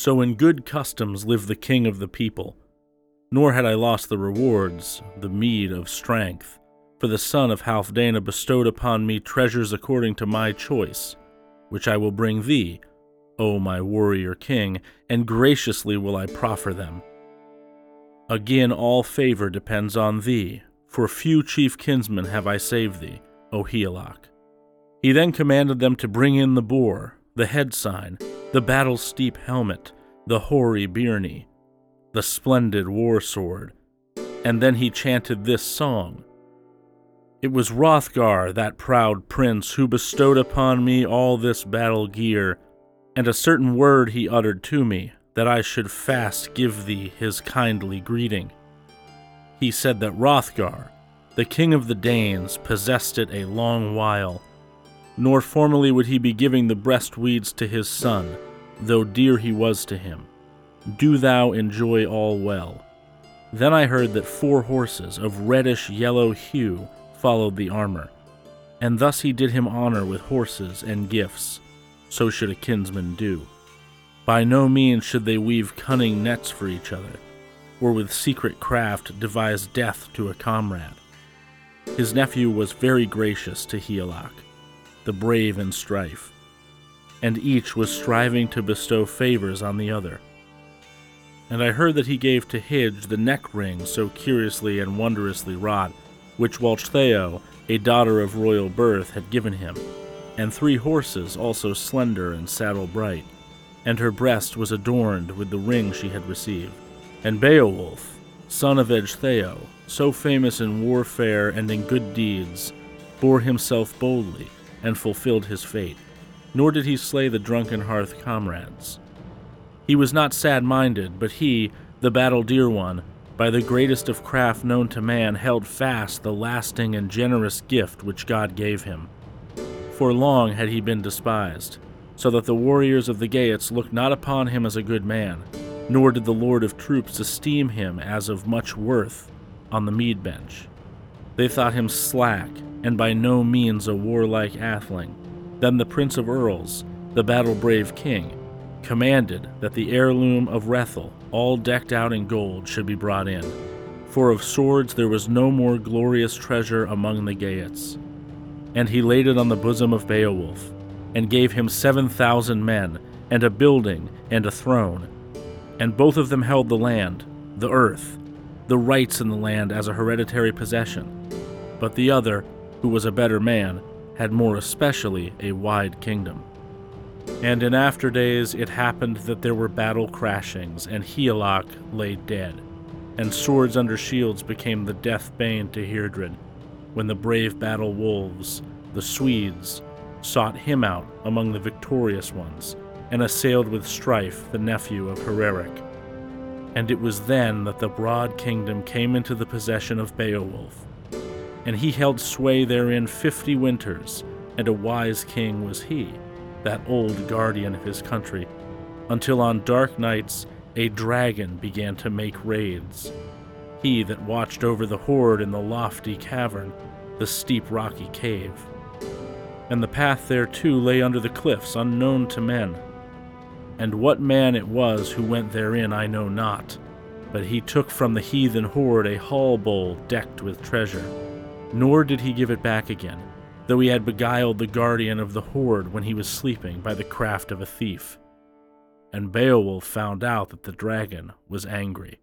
So in good customs lived the king of the people. Nor had I lost the rewards, the meed of strength, for the son of Halfdana bestowed upon me treasures according to my choice, which I will bring thee, O my warrior king, and graciously will I proffer them. Again, all favor depends on thee, for few chief kinsmen have I saved thee, O Higelac. He then commanded them to bring in the boar, the head sign, the battle steep helmet, the hoary byrnie, the splendid war sword, and then he chanted this song. It was Hrothgar, that proud prince, who bestowed upon me all this battle gear, and a certain word he uttered to me, that I should fast give thee his kindly greeting. He said that Hrothgar, the king of the Danes, possessed it a long while, nor formerly would he be giving the breast weeds to his son, though dear he was to him. Do thou enjoy all well. Then I heard that four horses of reddish yellow hue followed the armor, and thus he did him honor with horses and gifts. So should a kinsman do. By no means should they weave cunning nets for each other, or with secret craft devise death to a comrade. His nephew was very gracious to Higelac, the brave in strife, and each was striving to bestow favors on the other. And I heard that he gave to Hygd the neck ring so curiously and wondrously wrought, which Wealhtheow, a daughter of royal birth, had given him, and three horses also slender and saddle bright, and her breast was adorned with the ring she had received. And Beowulf, son of Ecgtheow, so famous in warfare and in good deeds, bore himself boldly and fulfilled his fate, nor did he slay the drunken hearth comrades. He was not sad minded, but he, the battle dear one, by the greatest of craft known to man, held fast the lasting and generous gift which God gave him. For long had he been despised, so that the warriors of the Geats looked not upon him as a good man, nor did the lord of troops esteem him as of much worth on the mead bench. They thought him slack, and by no means a warlike atheling. Then the Prince of Earls, the battle brave king, commanded that the heirloom of Hrethel, all decked out in gold, should be brought in. For of swords there was no more glorious treasure among the Geats. And he laid it on the bosom of Beowulf, and gave him seven thousand men, and a building, and a throne. And both of them held the land, the earth, the rights in the land as a hereditary possession. But the other, who was a better man, had more especially a wide kingdom. And in after days it happened that there were battle crashings, and Higelac lay dead, and swords under shields became the death bane to Heardred, when the brave battle wolves, the Swedes, sought him out among the victorious ones, and assailed with strife the nephew of Hereric. And it was then that the broad kingdom came into the possession of Beowulf, and he held sway therein fifty winters, and a wise king was he that old guardian of his country, until on dark nights a dragon began to make raids. He that watched over the hoard in the lofty cavern, the steep rocky cave. And the path thereto lay under the cliffs, unknown to men. And what man it was who went therein I know not, but he took from the heathen hoard a hall bowl decked with treasure, nor did he give it back again though he had beguiled the guardian of the hoard when he was sleeping by the craft of a thief. And Beowulf found out that the dragon was angry.